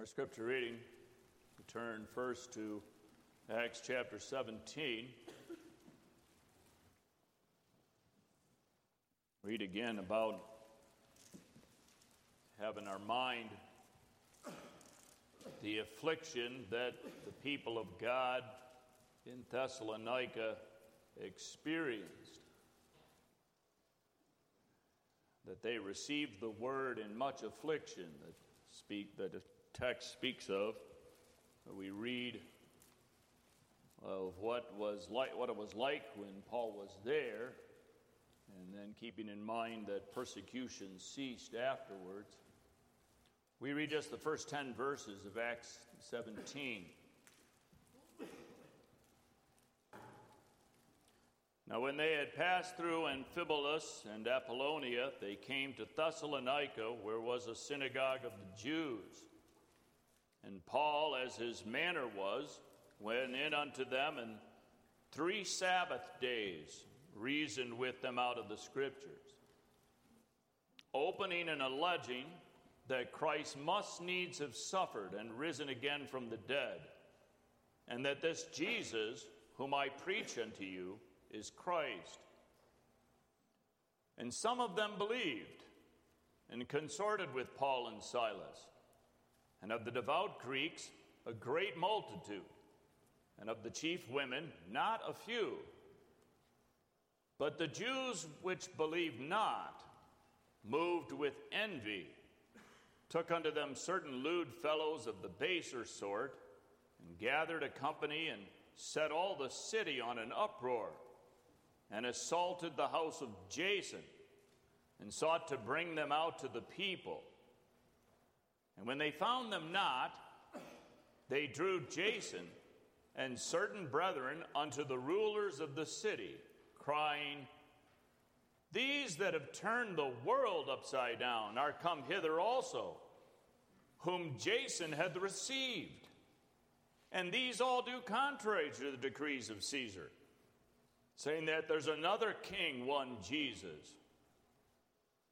Our scripture reading, we turn first to Acts chapter 17. Read again about having our mind the affliction that the people of God in Thessalonica experienced. That they received the word in much affliction that speak that text speaks of. We read of what was like what it was like when Paul was there, and then keeping in mind that persecution ceased afterwards. We read just the first 10 verses of Acts 17. Now, when they had passed through Amphipolis and Apollonia, they came to Thessalonica, where was a synagogue of the Jews. And Paul, as his manner was, went in unto them, and three Sabbath days reasoned with them out of the Scriptures, opening and alleging that Christ must needs have suffered and risen again from the dead, and that this Jesus, whom I preach unto you, is Christ. And some of them believed and consorted with Paul and Silas, and of the devout Greeks, a great multitude, and of the chief women, not a few. But the Jews which believed not, moved with envy, took unto them certain lewd fellows of the baser sort, and gathered a company and set all the city on an uproar, and assaulted the house of Jason, and sought to bring them out to the people. And when they found them not, they drew Jason and certain brethren unto the rulers of the city, crying, these that have turned the world upside down are come hither also, whom Jason hath received. And these all do contrary to the decrees of Caesar, saying that there's another king, one Jesus.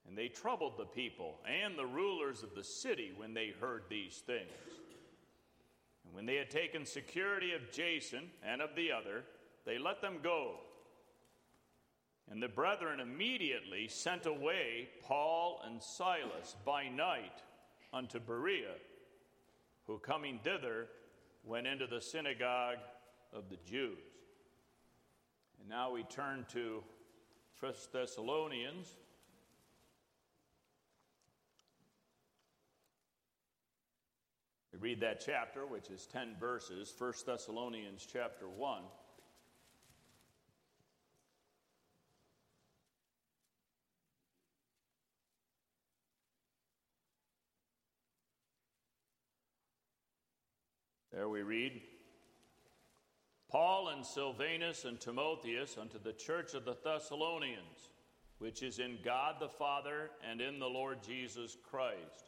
And they troubled the people and the rulers of the city when they heard these things. And when they had taken security of Jason and of the other, they let them go and the brethren immediately sent away Paul and Silas by night unto Berea, who coming thither went into the synagogue of the Jews. And now we turn to First Thessalonians. Read that chapter, which is 10 verses, First Thessalonians chapter 1. There we read Paul and Silvanus and Timotheus unto the church of the Thessalonians, which is in God the Father and in the Lord Jesus Christ.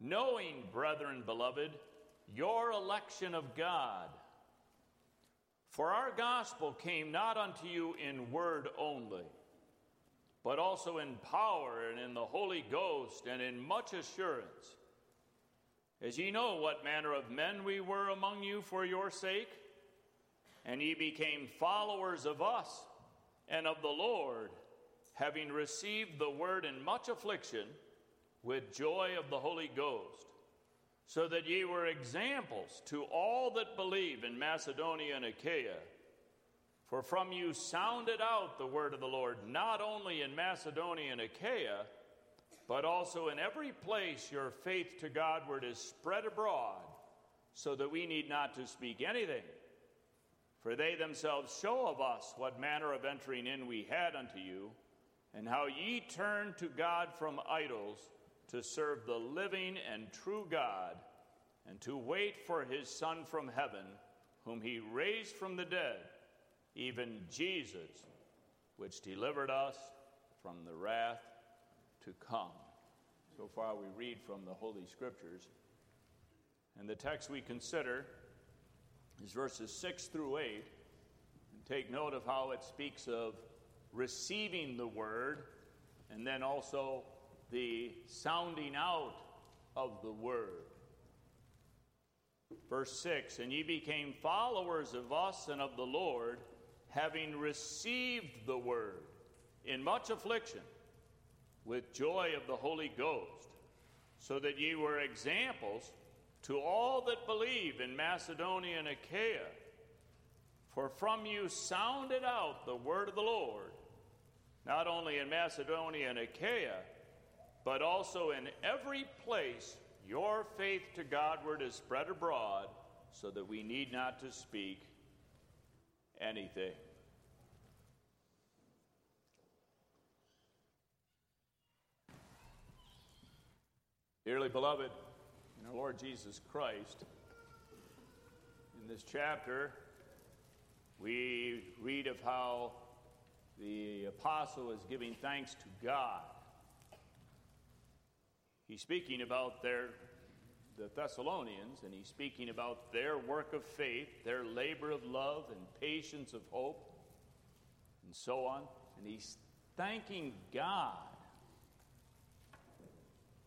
Knowing, brethren beloved, your election of God. For our gospel came not unto you in word only, but also in power and in the Holy Ghost and in much assurance as ye know what manner of men we were among you for your sake, and ye became followers of us and of the Lord, having received the word in much affliction with joy of the Holy Ghost, so that ye were examples to all that believe in Macedonia and Achaia. For from you sounded out the word of the Lord, not only in Macedonia and Achaia, but also in every place your faith to Godward is spread abroad, so that we need not to speak anything. For they themselves show of us what manner of entering in we had unto you, and how ye turned to God from idols to serve the living and true God, and to wait for his Son from heaven, whom he raised from the dead, even Jesus, which delivered us from the wrath to come. So far, we read from the Holy Scriptures. And the text we consider is verses 6 through 8. And take note of how it speaks of receiving the word and then also the sounding out of the word. Verse 6 And ye became followers of us and of the Lord, having received the word in much affliction with joy of the Holy Ghost, so that ye were examples to all that believe in Macedonia and Achaia. For from you sounded out the word of the Lord, not only in Macedonia and Achaia, but also in every place your faith to Godward is spread abroad, so that we need not to speak anything. Dearly beloved, in our Lord Jesus Christ, in this chapter, we read of how the apostle is giving thanks to God. He's speaking about their the Thessalonians, and he's speaking about their work of faith, their labor of love, and patience of hope, and so on. And he's thanking God.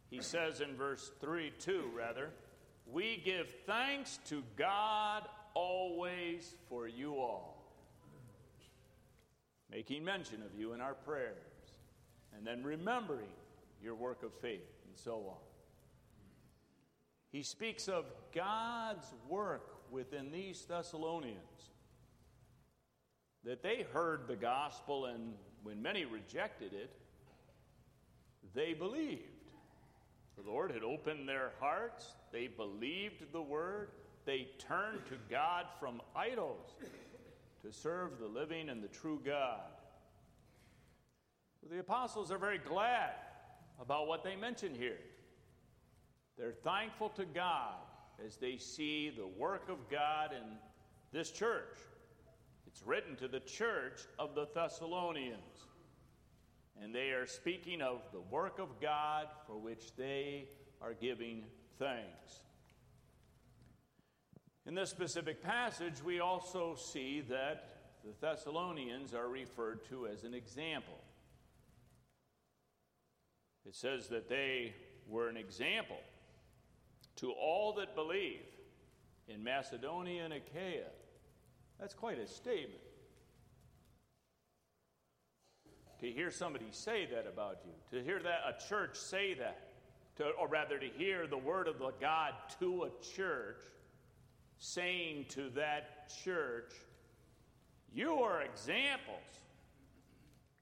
He says in verse 3 2, rather, we give thanks to God always for you all, making mention of you in our prayers, and then remembering your work of faith, and so on. He speaks of God's work within these Thessalonians. That they heard the gospel, and when many rejected it, they believed. The Lord had opened their hearts, they believed the word, they turned to God from idols to serve the living and the true God. The apostles are very glad about what they mention here. They're thankful to God as they see the work of God in this church. It's written to the church of the Thessalonians and they are speaking of the work of God for which they are giving thanks. In this specific passage, we also see that the Thessalonians are referred to as an example. It says that they were an example to all that believe in Macedonia and Achaia. That's quite a statement. to hear somebody say that about you, to hear that a church say that, to, or rather to hear the word of the God to a church saying to that church, You are examples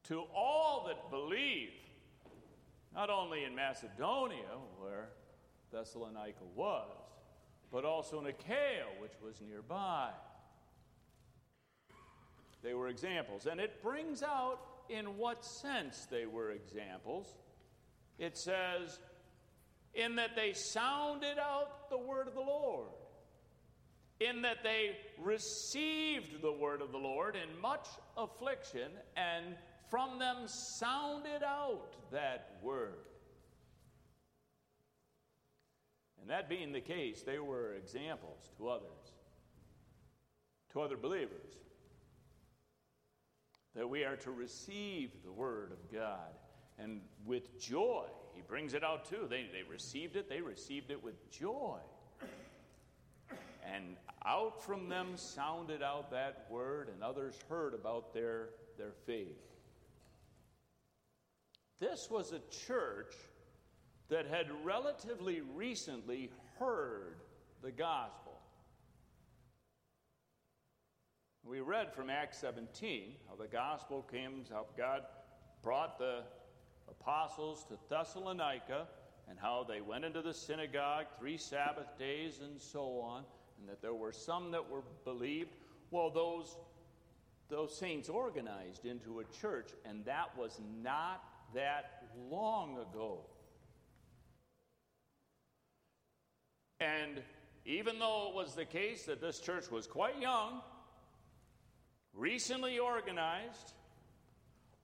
to all that believe, not only in Macedonia, where Thessalonica was, but also in Achaia, which was nearby. They were examples. And it brings out in what sense they were examples. It says, in that they sounded out the word of the Lord, in that they received the word of the Lord in much affliction, and from them sounded out that word. And that being the case, they were examples to others, to other believers that we are to receive the Word of God. And with joy, he brings it out too. They, they received it, they received it with joy. And out from them sounded out that word, and others heard about their, their faith. This was a church that had relatively recently heard the gospel. We read from Acts 17 how the gospel came, how God brought the apostles to Thessalonica, and how they went into the synagogue three Sabbath days and so on, and that there were some that were believed. Well, those, those saints organized into a church, and that was not that long ago. And even though it was the case that this church was quite young, recently organized,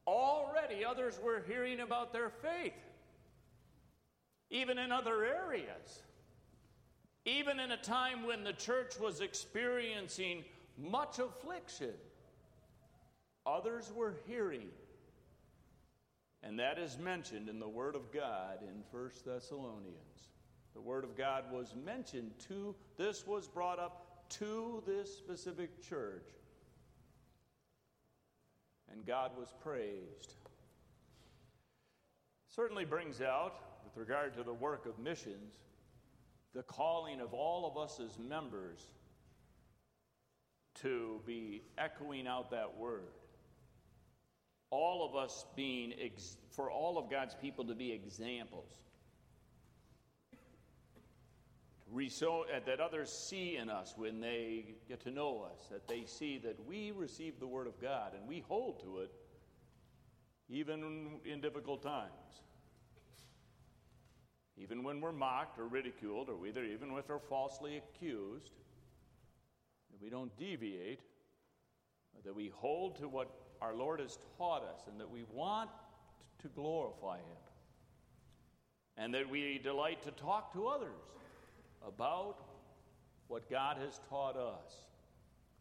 already others were hearing about their faith, even in other areas. Even in a time when the church was experiencing much affliction, others were hearing. And that is mentioned in the Word of God in 1 Thessalonians. The Word of God was mentioned to, this was brought up to this specific church. And God was praised. Certainly brings out, with regard to the work of missions, the calling of all of us as members to be echoing out that word. All of us being, ex- for all of God's people to be examples. So, uh, that others see in us when they get to know us, that they see that we receive the Word of God and we hold to it even in difficult times. Even when we're mocked or ridiculed, or either even when we're falsely accused, we don't deviate, that we hold to what our Lord has taught us, and that we want to glorify Him, and that we delight to talk to others about what God has taught us.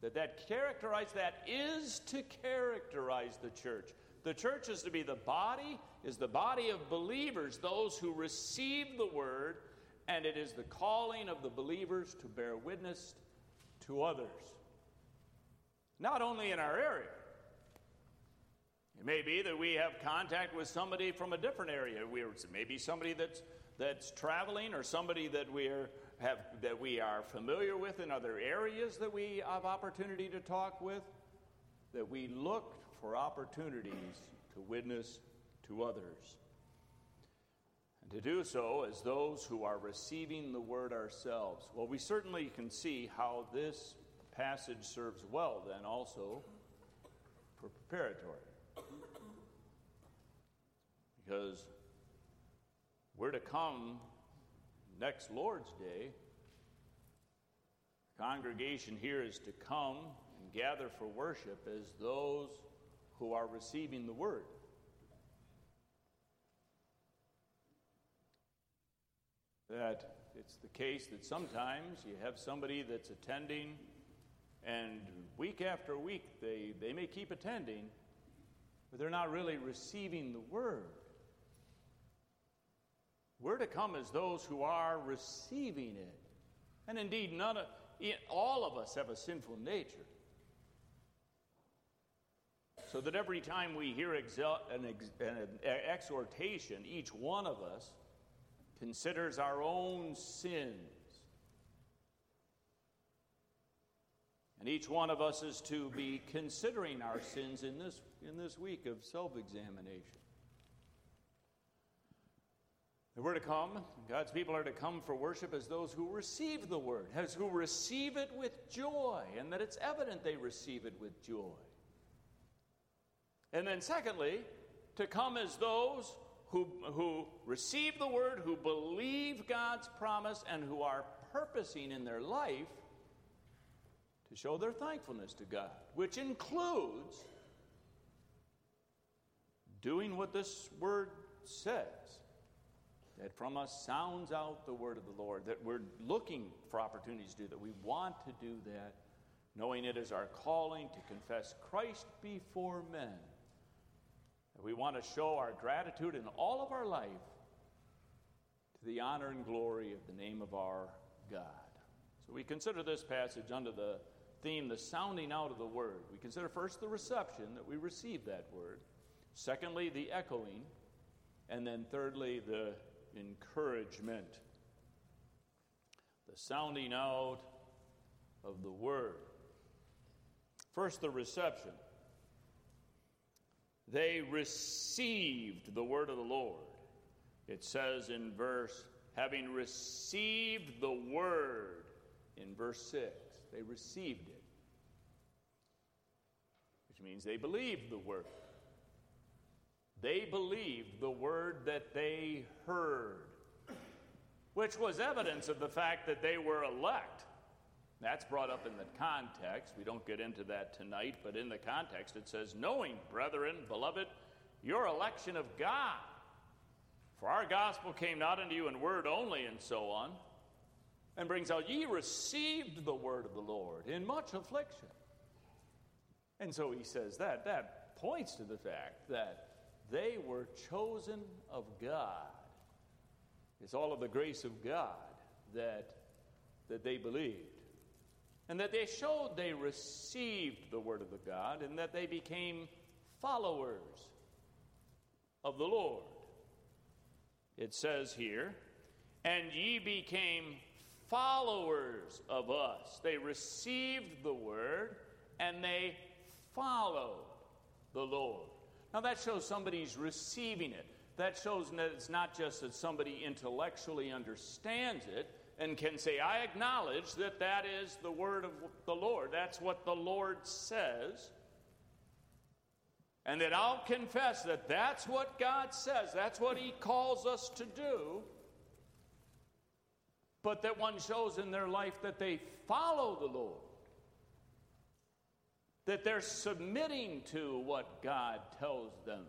That that characterize that is to characterize the church. The church is to be the body, is the body of believers, those who receive the word, and it is the calling of the believers to bear witness to others. Not only in our area. It may be that we have contact with somebody from a different area. We're, maybe somebody that's, that's traveling or somebody that we're have, that we are familiar with in other areas that we have opportunity to talk with, that we look for opportunities to witness to others. And to do so as those who are receiving the word ourselves. Well, we certainly can see how this passage serves well, then, also for preparatory. Because we're to come next Lord's Day, congregation here is to come and gather for worship as those who are receiving the word. That it's the case that sometimes you have somebody that's attending, and week after week they, they may keep attending, but they're not really receiving the word. We're to come as those who are receiving it. And indeed, none of, all of us have a sinful nature. So that every time we hear an, an exhortation, each one of us considers our own sins. And each one of us is to be considering our sins in this, in this week of self examination. We're to come, God's people are to come for worship as those who receive the word, as who receive it with joy, and that it's evident they receive it with joy. And then, secondly, to come as those who, who receive the word, who believe God's promise, and who are purposing in their life to show their thankfulness to God, which includes doing what this word says that from us sounds out the word of the Lord, that we're looking for opportunities to do that. We want to do that, knowing it is our calling to confess Christ before men. That we want to show our gratitude in all of our life to the honor and glory of the name of our God. So we consider this passage under the theme, the sounding out of the word. We consider first the reception, that we receive that word. Secondly, the echoing. And then thirdly, the encouragement, the sounding out of the word. First, the reception. They received the word of the Lord. It says in verse, having received the word, in verse 6, they received it, means they believed the word. They believed the word that they heard. which was evidence of the fact that they were elect. That's brought up in the context. We don't get into that tonight, but in the context it says, Knowing, brethren, beloved, your election of God. For our gospel came not unto you in word only, and so on, and brings out, Ye received the word of the Lord in much affliction. And so he says that. That points to the fact that they were chosen of God. It's all of the grace of God that, that they believed. And that they showed they received the word of the God and that they became followers of the Lord. It says here, and ye became followers of us. They received the word and they followed the Lord. Now that shows somebody's receiving it. That shows that it's not just that somebody intellectually understands it and can say, I acknowledge that that is the word of the Lord. That's what the Lord says. And that I'll confess that that's what God says, that's what He calls us to do. But that one shows in their life that they follow the Lord that they're submitting to what God tells them.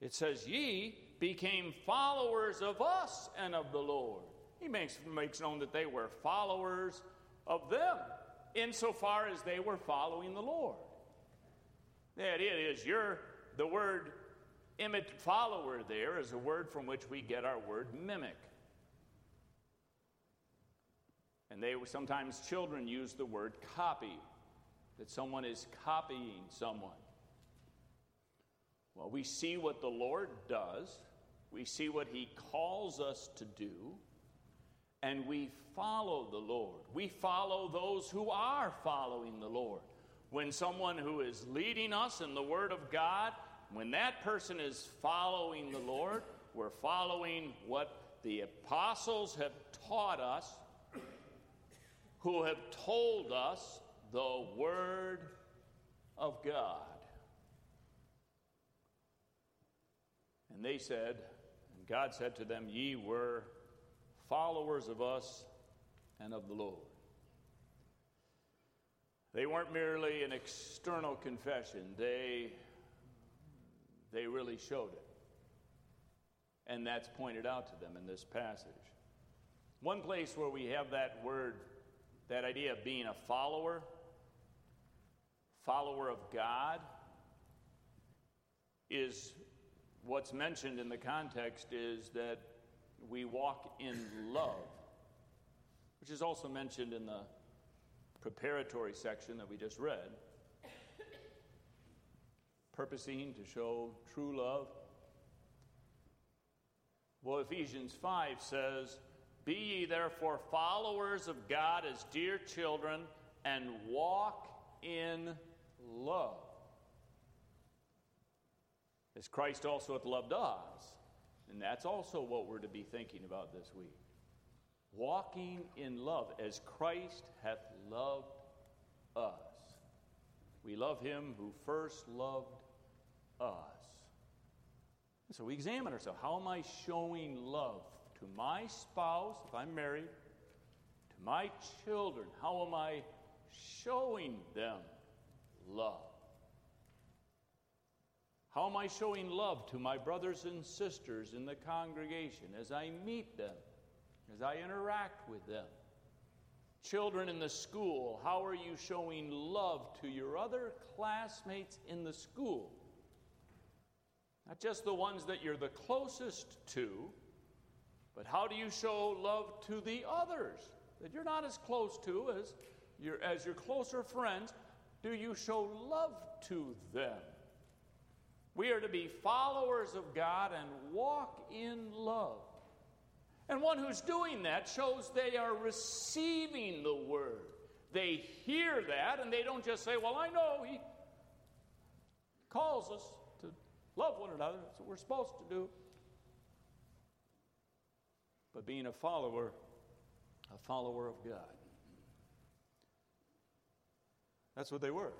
It says, Ye became followers of us and of the Lord. He makes, makes known that they were followers of them insofar as they were following the Lord. That it is your the word imit follower there is a word from which we get our word mimic. And they sometimes children use the word copy, that someone is copying someone. Well, we see what the Lord does, we see what He calls us to do, and we follow the Lord. We follow those who are following the Lord. When someone who is leading us in the Word of God, when that person is following the Lord, we're following what the apostles have taught us who have told us the Word of God. And they said, and God said to them, Ye were followers of us and of the Lord. They weren't merely an external confession, they, they really showed it. And that's pointed out to them in this passage. One place where we have that word that idea of being a follower, follower of God, is what's mentioned in the context is that we walk in love, which is also mentioned in the preparatory section that we just read. Purposing to show true love. Well, Ephesians 5 says, be ye therefore followers of God as dear children, and walk in love. As Christ also hath loved us. And that's also what we're to be thinking about this week. Walking in love as Christ hath loved us. We love him who first loved us. so we examine ourselves. How am I showing love to my spouse, if I'm married, to my children, how am I showing them love? How am I showing love to my brothers and sisters in the congregation as I meet them, as I interact with them? Children in the school, how are you showing love to your other classmates in the school? Not just the ones that you're the closest to, but how do you show love to the others that you're not as close to as your, as your closer friends? Do you show love to them? We are to be followers of God and walk in love. And one who's doing that shows they are receiving the word. They hear that and they don't just say, Well, I know he calls us to love one another. That's what we're supposed to do but being a follower, a follower of God. That's what they were.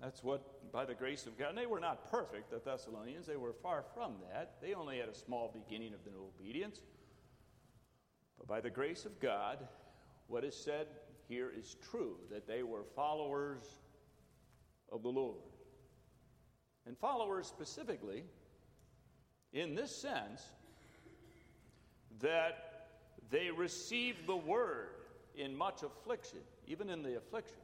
That's what, by the grace of God, and they were not perfect, the Thessalonians. They were far from that. They only had a small beginning of the obedience. But by the grace of God, what is said here is true that they were followers of the Lord. And followers specifically, in this sense, that they received the word in much affliction, even in the affliction.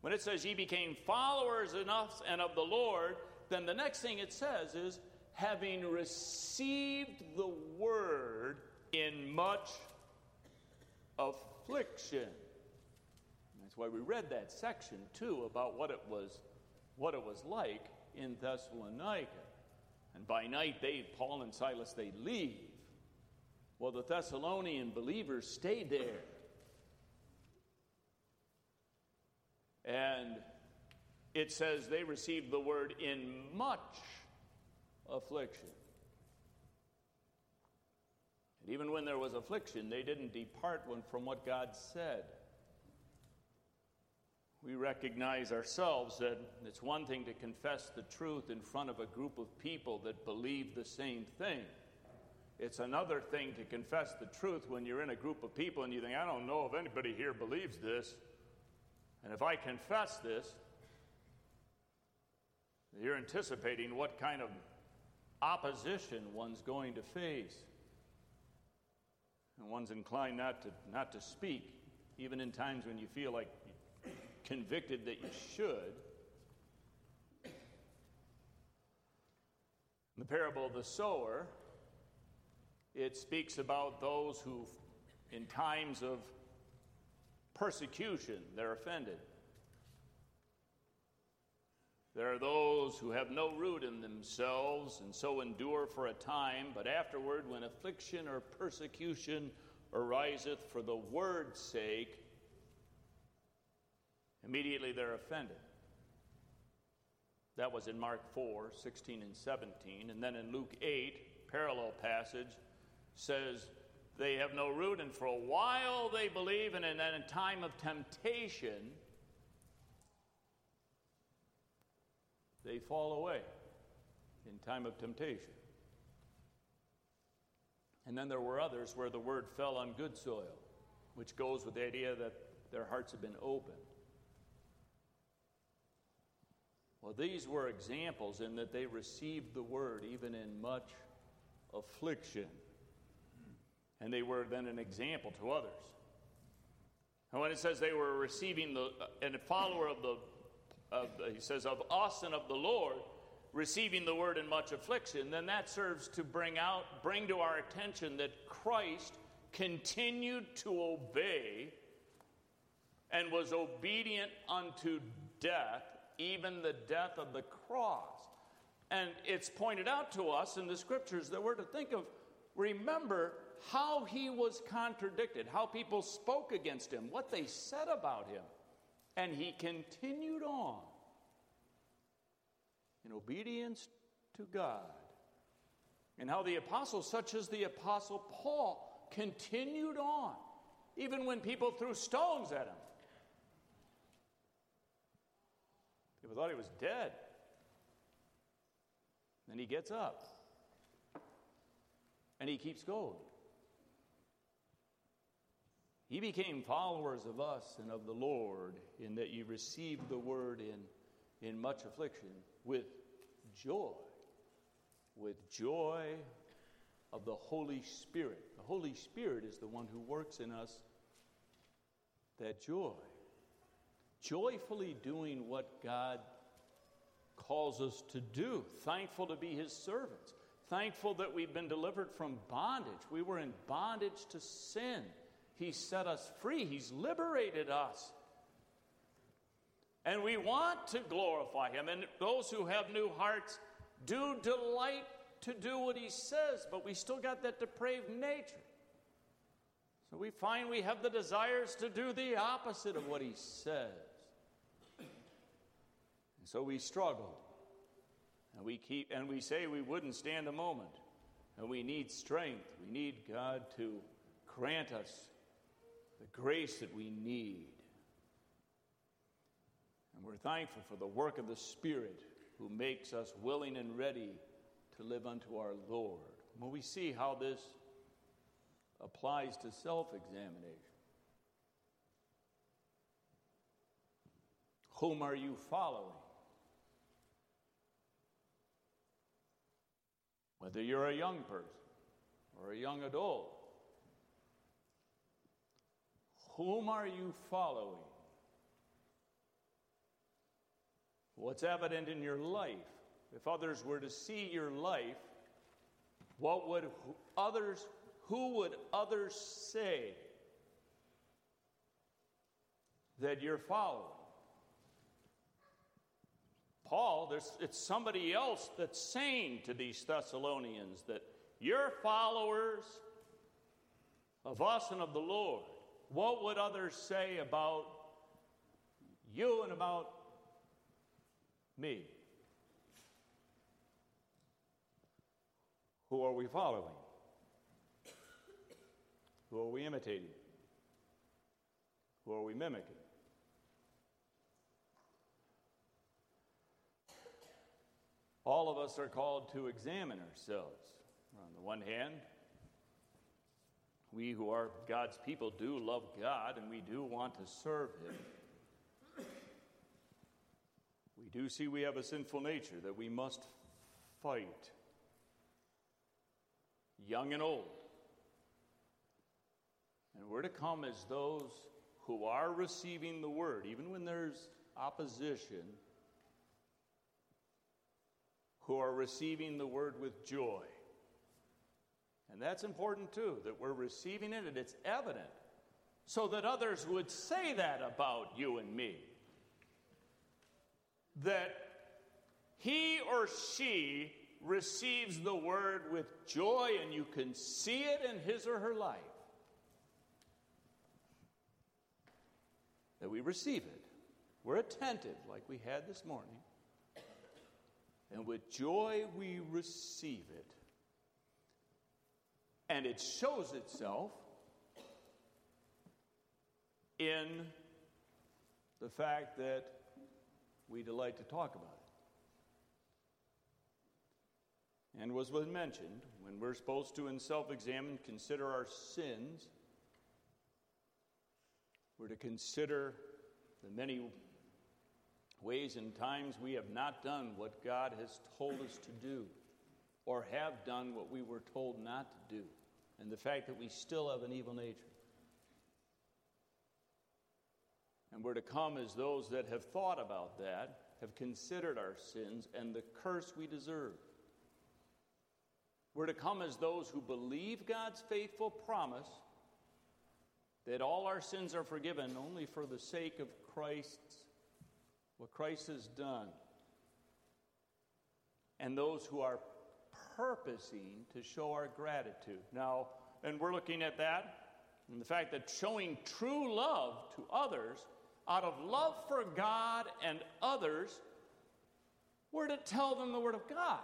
When it says ye became followers enough and of the Lord, then the next thing it says is having received the word in much affliction. That's why we read that section too about what it was what it was like in Thessalonica. And by night they Paul and Silas they leave. Well the Thessalonian believers stayed there. And it says they received the word in much affliction. And even when there was affliction, they didn't depart from what God said. We recognize ourselves that it's one thing to confess the truth in front of a group of people that believe the same thing. It's another thing to confess the truth when you're in a group of people and you think, I don't know if anybody here believes this. And if I confess this, you're anticipating what kind of opposition one's going to face. And one's inclined not to, not to speak, even in times when you feel like convicted that you should. The parable of the sower, it speaks about those who, in times of persecution, they're offended. There are those who have no root in themselves and so endure for a time, but afterward, when affliction or persecution ariseth for the word's sake, immediately they're offended. That was in Mark 4 16 and 17. And then in Luke 8, parallel passage, says, They have no root, and for a while they believe, and then in time of temptation, they fall away in time of temptation. And then there were others where the word fell on good soil, which goes with the idea that their hearts have been opened. Well, these were examples in that they received the word even in much affliction. And they were then an example to others. And when it says they were receiving the, uh, and a follower of the of, he says, of us and of the Lord, receiving the word in much affliction, then that serves to bring out, bring to our attention that Christ continued to obey and was obedient unto death, even the death of the cross. And it's pointed out to us in the scriptures that we're to think of, remember how he was contradicted, how people spoke against him, what they said about him. And he continued on in obedience to God. And how the apostles, such as the apostle Paul, continued on, even when people threw stones at him. People thought he was dead. Then he gets up and he keeps going. Ye became followers of us and of the Lord, in that ye received the word in, in much affliction with joy. With joy of the Holy Spirit. The Holy Spirit is the one who works in us that joy. Joyfully doing what God calls us to do. Thankful to be His servants. Thankful that we've been delivered from bondage. We were in bondage to sin. He set us free, He's liberated us. And we want to glorify Him. And those who have new hearts do delight to do what He says, but we still got that depraved nature. So we find we have the desires to do the opposite of what He says. And so we struggle. And we keep and we say we wouldn't stand a moment. And we need strength. We need God to grant us the grace that we need. And we're thankful for the work of the Spirit who makes us willing and ready to live unto our Lord. When we see how this applies to self examination. Whom are you following? Whether you're a young person or a young adult, whom are you following? What's evident in your life? If others were to see your life, what would others, who would others say that you're following? Paul, it's somebody else that's saying to these Thessalonians that you're followers of us and of the Lord. What would others say about you and about me? Who are we following? Who are we imitating? Who are we mimicking? All of us are called to examine ourselves. On the one hand, we who are God's people do love God and we do want to serve Him. We do see we have a sinful nature that we must fight, young and old. And we're to come as those who are receiving the word, even when there's opposition, who are receiving the word with joy. And that's important too, that we're receiving it and it's evident so that others would say that about you and me. That he or she receives the word with joy and you can see it in his or her life. That we receive it. We're attentive, like we had this morning. And with joy we receive it. And it shows itself in the fact that we delight to talk about it. And was mentioned, when we're supposed to, in self examine, consider our sins, we're to consider the many ways and times we have not done what God has told us to do, or have done what we were told not to do and the fact that we still have an evil nature. And we're to come as those that have thought about that, have considered our sins and the curse we deserve. We're to come as those who believe God's faithful promise that all our sins are forgiven only for the sake of Christ's, what Christ has done. And those who are purposing to show our gratitude. Now, and we're looking at that and the fact that showing true love to others out of love for God and others, we're to tell them the Word of God.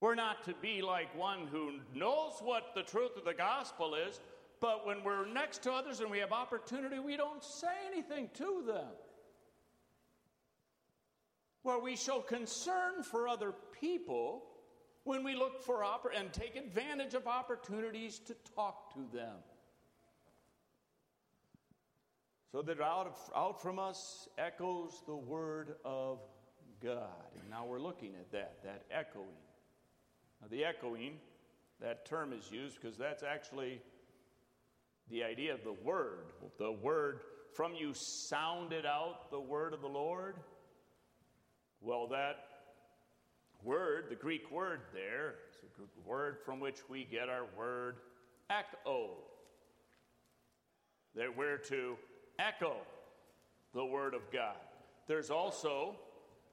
We're not to be like one who knows what the truth of the gospel is, but when we're next to others and we have opportunity, we don't say anything to them where we show concern for other people when we look for oppor- and take advantage of opportunities to talk to them. So that out, of, out from us echoes the word of God. And now we're looking at that, that echoing. Now, the echoing, that term is used because that's actually the idea of the word. The word from you sounded out the word of the Lord. Well, that word, the Greek word there, is a word from which we get our word echo. That we're to echo the word of God. There's also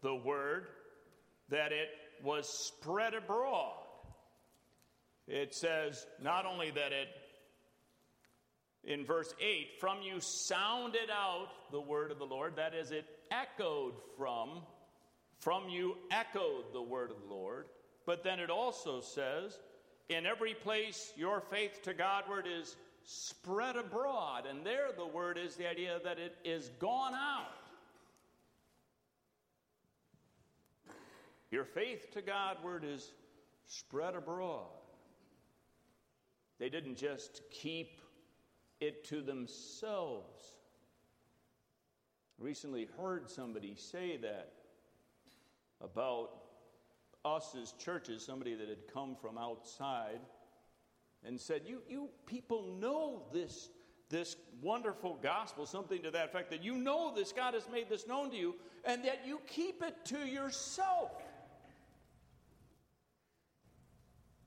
the word that it was spread abroad. It says not only that it, in verse 8, from you sounded out the word of the Lord, that is, it echoed from from you echoed the word of the Lord. But then it also says, in every place your faith to Godward is spread abroad. And there the word is the idea that it is gone out. Your faith to Godward is spread abroad. They didn't just keep it to themselves. Recently heard somebody say that about us as churches, somebody that had come from outside and said, You, you people know this, this wonderful gospel, something to that effect, that you know this, God has made this known to you, and that you keep it to yourself.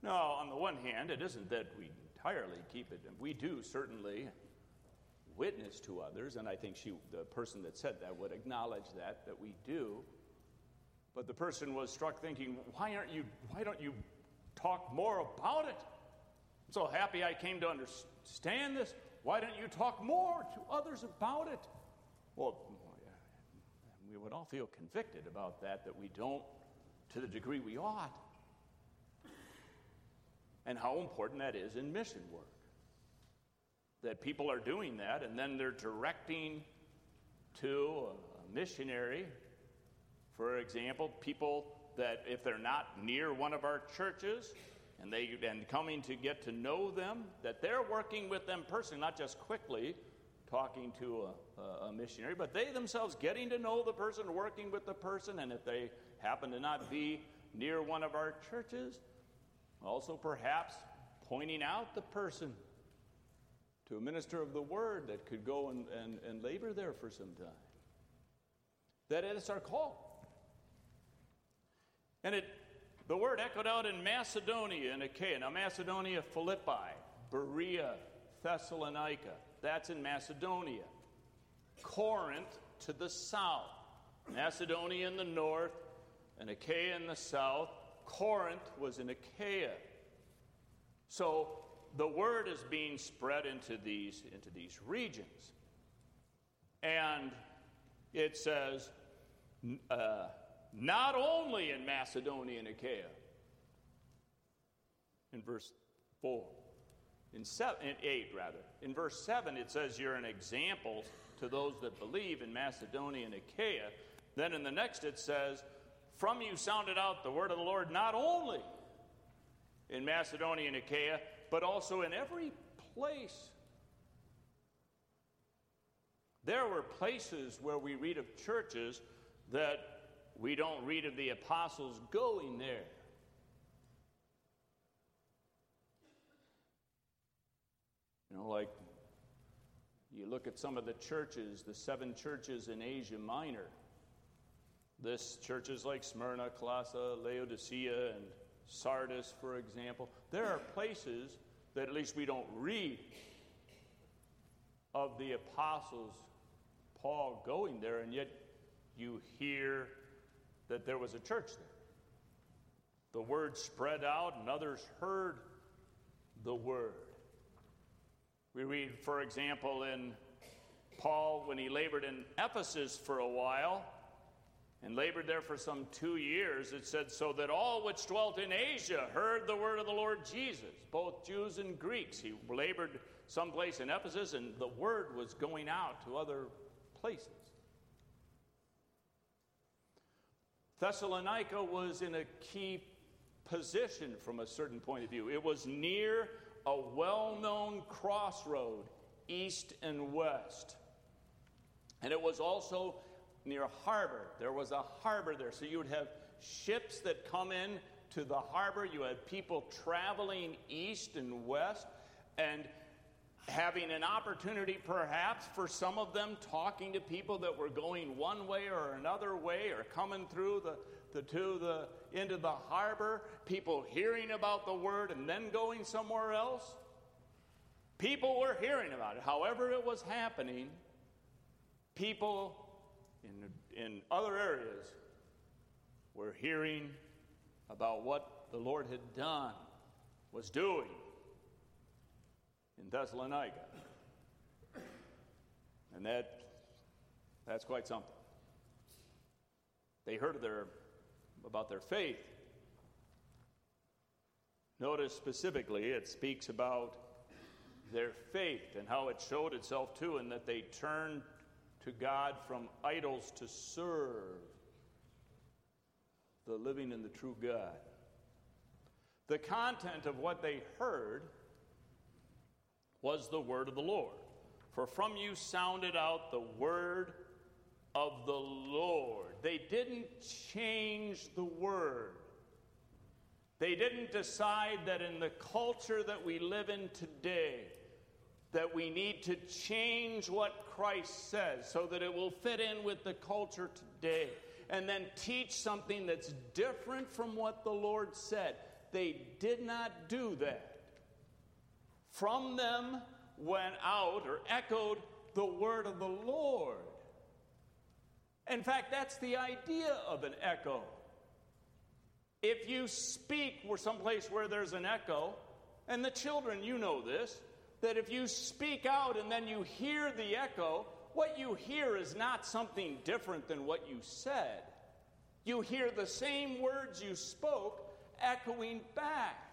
Now, on the one hand, it isn't that we entirely keep it, we do certainly witness to others, and I think she, the person that said that would acknowledge that, that we do. But the person was struck thinking, why aren't you, why don't you talk more about it? I'm so happy I came to understand this. Why don't you talk more to others about it? Well, we would all feel convicted about that, that we don't to the degree we ought. And how important that is in mission work that people are doing that and then they're directing to a missionary. For example, people that if they're not near one of our churches and they and coming to get to know them, that they're working with them personally, not just quickly talking to a, a, missionary, but they themselves getting to know the person, working with the person, and if they happen to not be near one of our churches, also perhaps pointing out the person to a minister of the word that could go and, and, and labor there for some time. That is our call. And it, the word echoed out in Macedonia and Achaia. Now, Macedonia, Philippi, Berea, Thessalonica. That's in Macedonia. Corinth to the south. Macedonia in the north and Achaia in the south. Corinth was in Achaia. So the word is being spread into these, into these regions. And it says, uh, not only in Macedonia and Achaia, in verse 4, in, seven, in 8 rather. In verse 7, it says you're an example to those that believe in Macedonia and Achaia. Then in the next, it says, From you sounded out the word of the Lord not only in Macedonia and Achaia, but also in every place. There were places where we read of churches that we don't read of the apostles going there. You know, like you look at some of the churches, the seven churches in Asia Minor. This churches like Smyrna, Colossae, Laodicea, and Sardis, for example. There are places that at least we don't read of the apostles Paul going there, and yet you hear that there was a church there. The word spread out, and others heard the word. We read, for example, in Paul when he labored in Ephesus for a while and labored there for some two years, it said, so that all which dwelt in Asia heard the word of the Lord Jesus, both Jews and Greeks. He labored someplace in Ephesus, and the word was going out to other places. Thessalonica was in a key position from a certain point of view. It was near a well known crossroad, east and west. And it was also near a harbor. There was a harbor there. So you would have ships that come in to the harbor. You had people traveling east and west and having an opportunity perhaps for some of them talking to people that were going one way or another way or coming through the, the to the into the harbor, people hearing about the word and then going somewhere else. People were hearing about it. However, it was happening, people in, in other areas, we're hearing about what the Lord had done, was doing in Thessalonica. And that, that's quite something. They heard of their, about their faith. Notice specifically, it speaks about their faith and how it showed itself too, and that they turned to God from idols to serve the living and the true God. The content of what they heard was the word of the Lord. For from you sounded out the word of the Lord. They didn't change the word. They didn't decide that in the culture that we live in today, that we need to change what Christ says so that it will fit in with the culture today and then teach something that's different from what the Lord said. They did not do that. From them went out or echoed the word of the Lord. In fact, that's the idea of an echo. If you speak where someplace where there's an echo, and the children, you know this, that if you speak out and then you hear the echo, what you hear is not something different than what you said. You hear the same words you spoke echoing back.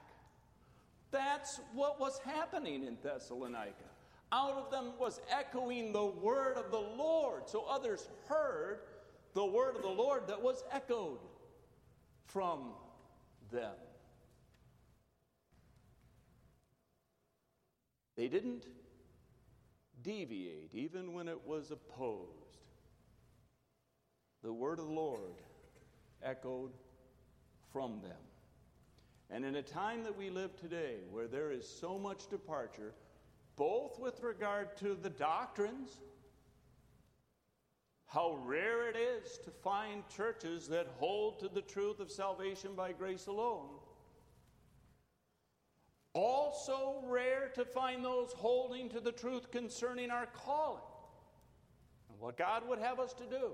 That's what was happening in Thessalonica. Out of them was echoing the word of the Lord. So others heard the word of the Lord that was echoed from them. They didn't deviate even when it was opposed. The word of the Lord echoed from them. And in a time that we live today where there is so much departure, both with regard to the doctrines, how rare it is to find churches that hold to the truth of salvation by grace alone. Also, rare to find those holding to the truth concerning our calling and what God would have us to do,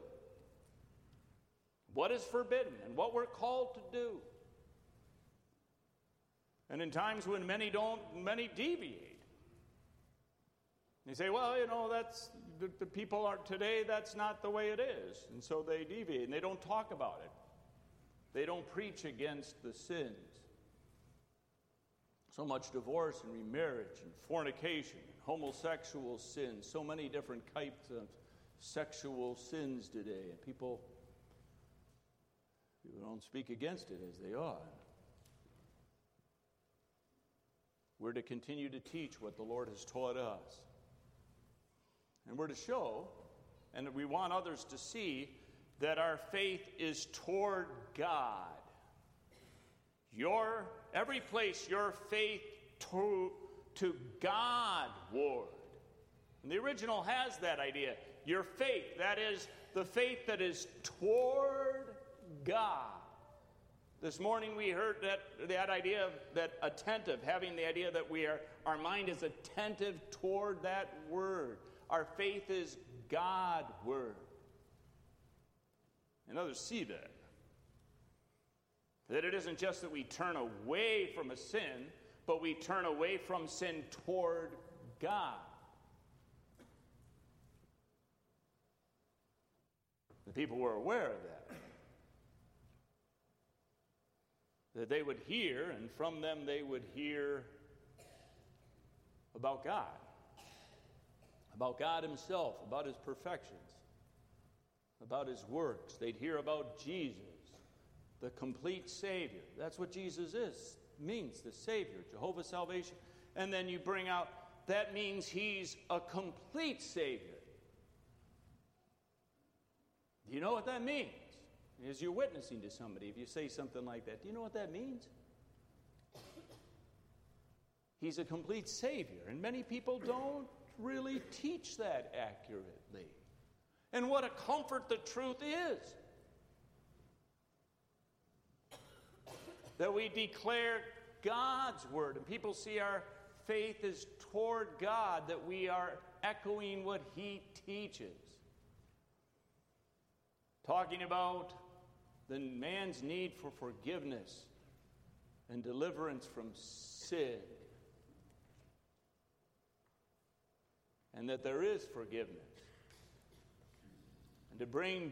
what is forbidden, and what we're called to do. And in times when many don't, many deviate. They say, well, you know, that's the, the people are today, that's not the way it is. And so they deviate and they don't talk about it. They don't preach against the sins. So much divorce and remarriage and fornication, and homosexual sins, so many different types of sexual sins today. And people, people don't speak against it as they ought. We're to continue to teach what the Lord has taught us. And we're to show, and we want others to see, that our faith is toward God. Your every place your faith to, to Godward. And the original has that idea. Your faith, that is the faith that is toward God. This morning we heard that, that idea of that attentive, having the idea that we are, our mind is attentive toward that word. Our faith is Godward. And others see that. That it isn't just that we turn away from a sin, but we turn away from sin toward God. The people were aware of that. That they would hear, and from them they would hear about God about God Himself, about His perfections, about His works. They'd hear about Jesus, the complete Savior. That's what Jesus is, means, the Savior, Jehovah's salvation. And then you bring out that means He's a complete Savior. Do you know what that means? As you're witnessing to somebody, if you say something like that, do you know what that means? He's a complete Savior. And many people don't really teach that accurately. And what a comfort the truth is. That we declare God's word, and people see our faith is toward God, that we are echoing what He teaches. Talking about the man's need for forgiveness and deliverance from sin and that there is forgiveness. And to bring,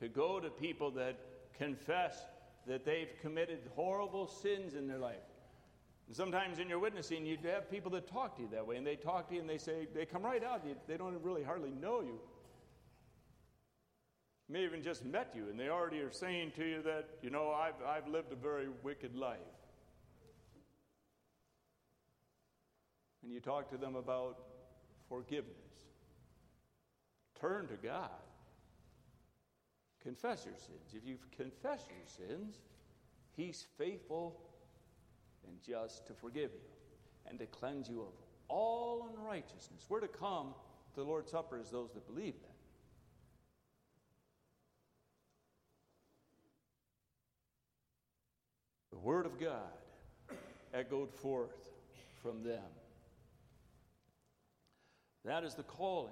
to go to people that confess that they've committed horrible sins in their life. And sometimes in your witnessing, you have people that talk to you that way, and they talk to you and they say, they come right out, they don't really hardly know you. May even just met you, and they already are saying to you that, you know, I've, I've lived a very wicked life. and you talk to them about forgiveness. Turn to God. Confess your sins. If you confess your sins, He's faithful and just to forgive you and to cleanse you of all unrighteousness. We're to come to the Lord's Supper as those that believe that. The Word of God echoed forth from them. That is the calling.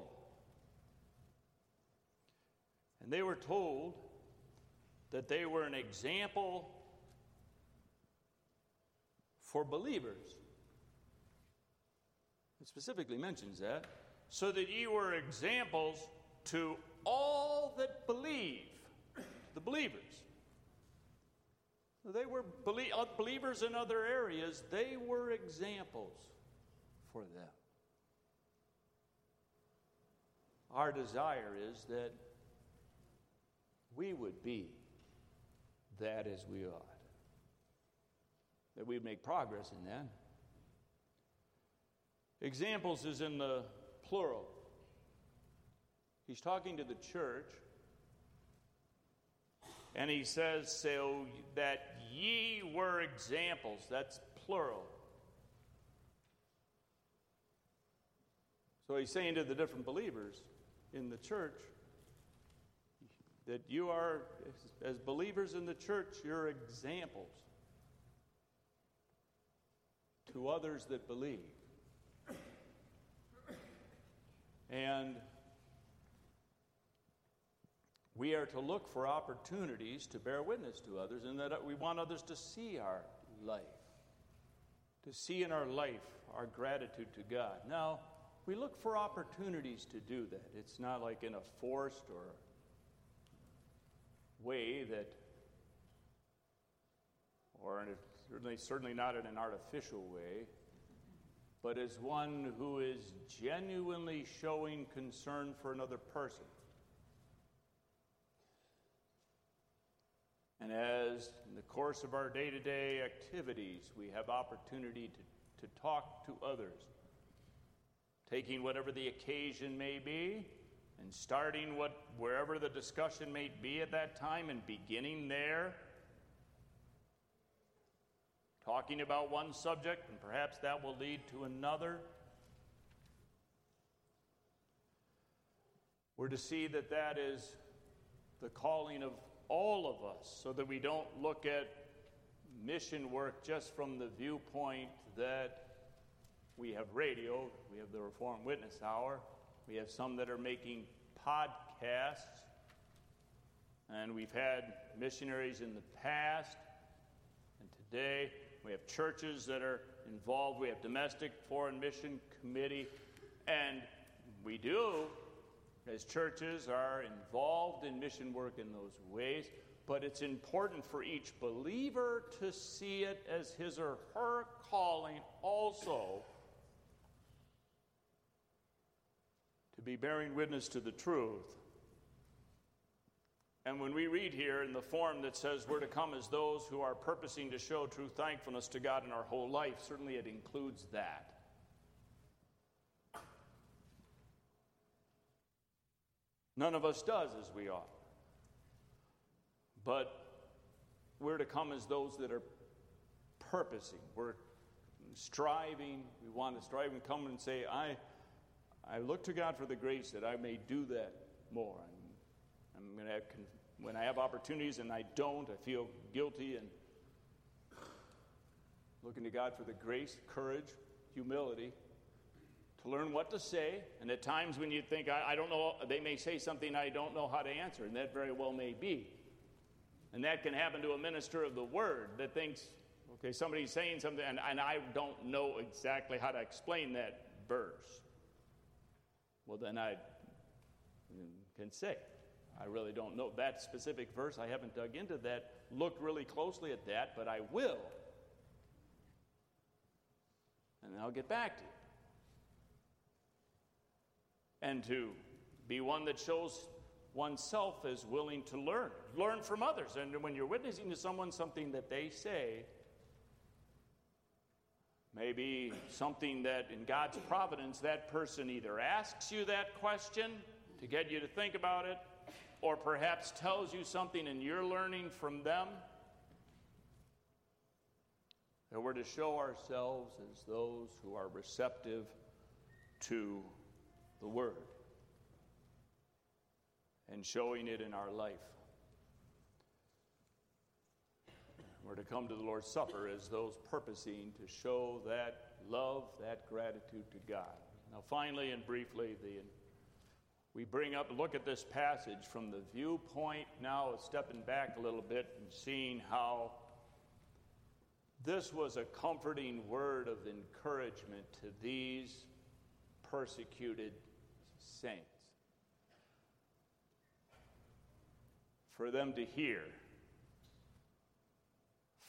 And they were told that they were an example for believers. It specifically mentions that. So that ye were examples to all that believe, the believers. They were uh, believers in other areas, they were examples for them. Our desire is that we would be that as we ought, that we'd make progress in that. Examples is in the plural. He's talking to the church, and he says, So that ye were examples. That's plural. So he's saying to the different believers in the church that you are, as believers in the church, you're examples to others that believe. And we are to look for opportunities to bear witness to others, and that we want others to see our life, to see in our life our gratitude to God. Now, we look for opportunities to do that. It's not like in a forced or way that, or a, certainly, certainly not in an artificial way, but as one who is genuinely showing concern for another person. And as in the course of our day to day activities, we have opportunity to, to talk to others, taking whatever the occasion may be and starting what, wherever the discussion may be at that time and beginning there, talking about one subject, and perhaps that will lead to another. We're to see that that is the calling of all of us so that we don't look at mission work just from the viewpoint that we have radio, we have the Reform Witness Hour, we have some that are making podcasts, and we've had missionaries in the past, and today we have churches that are involved. We have domestic foreign mission committee, and we do as churches are involved in mission work in those ways, but it's important for each believer to see it as his or her calling also to be bearing witness to the truth. And when we read here in the form that says we're to come as those who are purposing to show true thankfulness to God in our whole life, certainly it includes that. None of us does as we ought. But we're to come as those that are purposing. We're striving. We want to strive and come and say, I, I look to God for the grace that I may do that more. I'm, I'm going to have, when I have opportunities and I don't, I feel guilty and looking to God for the grace, courage, humility to learn what to say. And at times when you think, I, I don't know, they may say something I don't know how to answer, and that very well may be. And that can happen to a minister of the word that thinks, okay, somebody's saying something, and, and I don't know exactly how to explain that verse. Well, then I can say, I really don't know that specific verse. I haven't dug into that, looked really closely at that, but I will. And I'll get back to you and to be one that shows oneself as willing to learn. Learn from others. And when you're witnessing to someone something that they say, Maybe something that in God's providence, that person either asks you that question to get you to think about it, or perhaps tells you something and you're learning from them. That we're to show ourselves as those who are receptive to the Word and showing it in our life. We're to come to the Lord's Supper as those purposing to show that love, that gratitude to God. Now, finally and briefly, the, we bring up, look at this passage from the viewpoint now stepping back a little bit and seeing how this was a comforting word of encouragement to these persecuted saints. For them to hear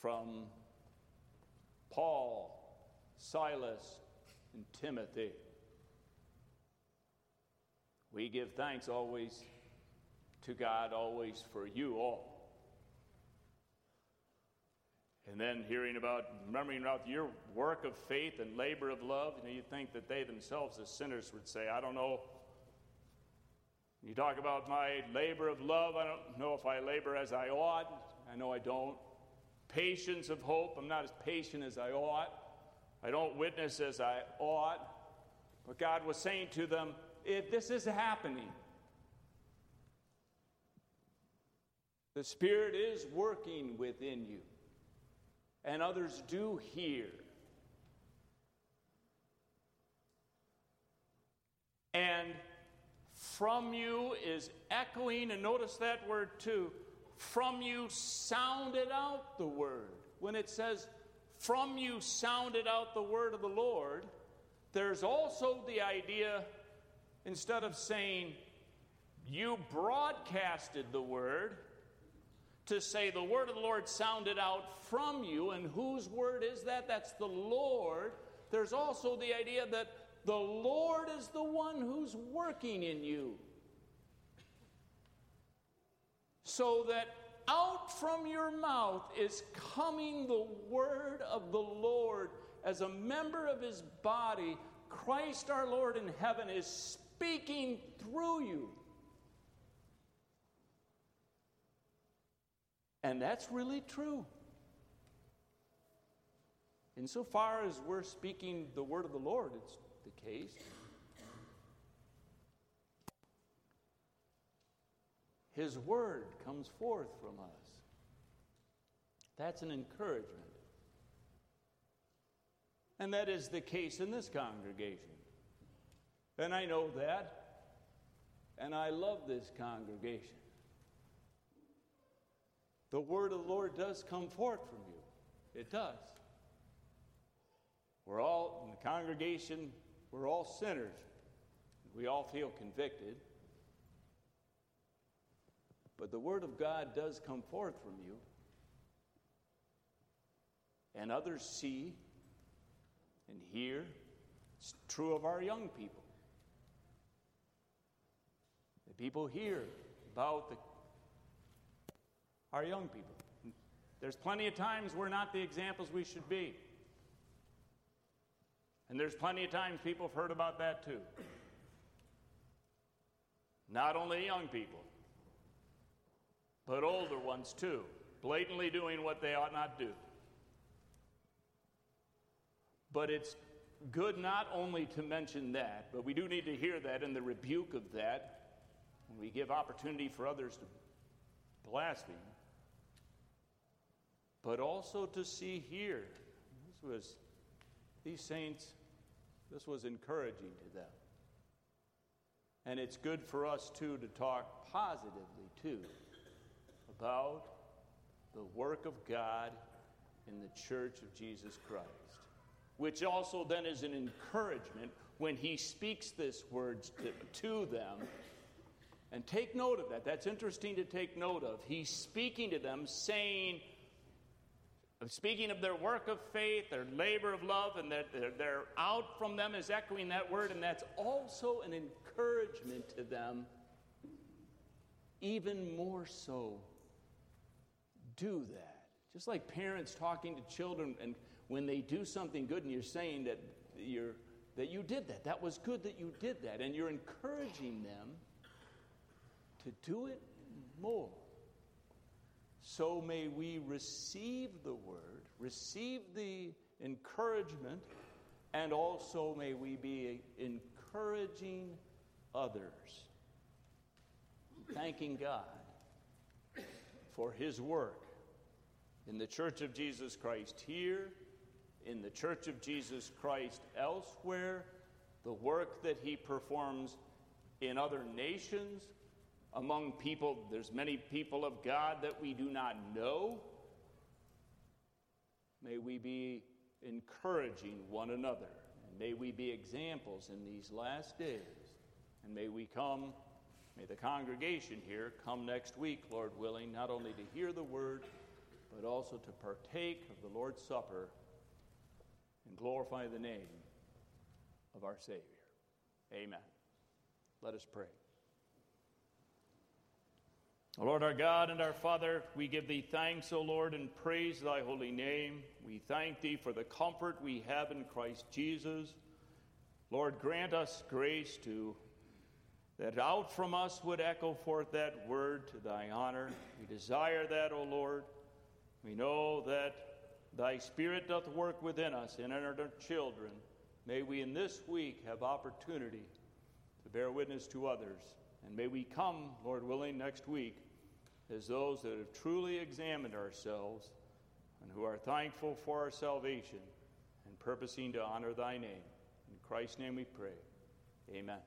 from Paul, Silas, and Timothy. We give thanks always to God, always for you all. And then hearing about, remembering about your work of faith and labor of love, you know, you think that they themselves as sinners would say, I don't know. You talk about my labor of love, I don't know if I labor as I ought. I know I don't patience of hope. I'm not as patient as I ought. I don't witness as I ought. But God was saying to them, if this is happening, the Spirit is working within you, and others do hear. And from you is echoing, and notice that word too from you sounded out the word. When it says, from you sounded out the word of the Lord, there's also the idea, instead of saying, you broadcasted the word, to say the word of the Lord sounded out from you, and whose word is that? That's the Lord. There's also the idea that the Lord is the one who's working in you so that out from your mouth is coming the word of the Lord as a member of his body. Christ our Lord in heaven is speaking through you. And that's really true. Insofar as we're speaking the word of the Lord, it's the case. His word comes forth from us. That's an encouragement. And that is the case in this congregation. And I know that. And I love this congregation. The word of the Lord does come forth from you. It does. We're all, in the congregation, we're all sinners. We all feel convicted. But the Word of God does come forth from you, and others see and hear. It's true of our young people. The people hear about the, our young people. There's plenty of times we're not the examples we should be. And there's plenty of times people have heard about that too. Not only young people, but older ones too, blatantly doing what they ought not do. But it's good not only to mention that, but we do need to hear that and the rebuke of that when we give opportunity for others to blaspheme, but also to see here. This was, these saints, this was encouraging to them. And it's good for us, too, to talk positively, too about the work of God in the church of Jesus Christ, which also then is an encouragement when he speaks these words to, to them. And take note of that. That's interesting to take note of. He's speaking to them, saying, speaking of their work of faith, their labor of love, and that they're, they're out from them is echoing that word, and that's also an encouragement to them, even more so do that. Just like parents talking to children, and when they do something good and you're saying that, you're, that you did that. That was good that you did that. And you're encouraging them to do it more. So may we receive the word, receive the encouragement, and also may we be encouraging others. Thanking God for his work in the Church of Jesus Christ here, in the Church of Jesus Christ elsewhere, the work that he performs in other nations, among people, there's many people of God that we do not know. May we be encouraging one another, and may we be examples in these last days. And may we come, may the congregation here come next week, Lord willing, not only to hear the word, but also to partake of the Lord's Supper and glorify the name of our Savior. Amen. Let us pray. Lord our God and our Father, we give thee thanks, O Lord, and praise thy holy name. We thank thee for the comfort we have in Christ Jesus. Lord, grant us grace to that out from us would echo forth that word to thy honor. We desire that, O Lord. We know that thy Spirit doth work within us and in our children. May we in this week have opportunity to bear witness to others. And may we come, Lord willing, next week as those that have truly examined ourselves and who are thankful for our salvation and purposing to honor thy name. In Christ's name we pray. Amen.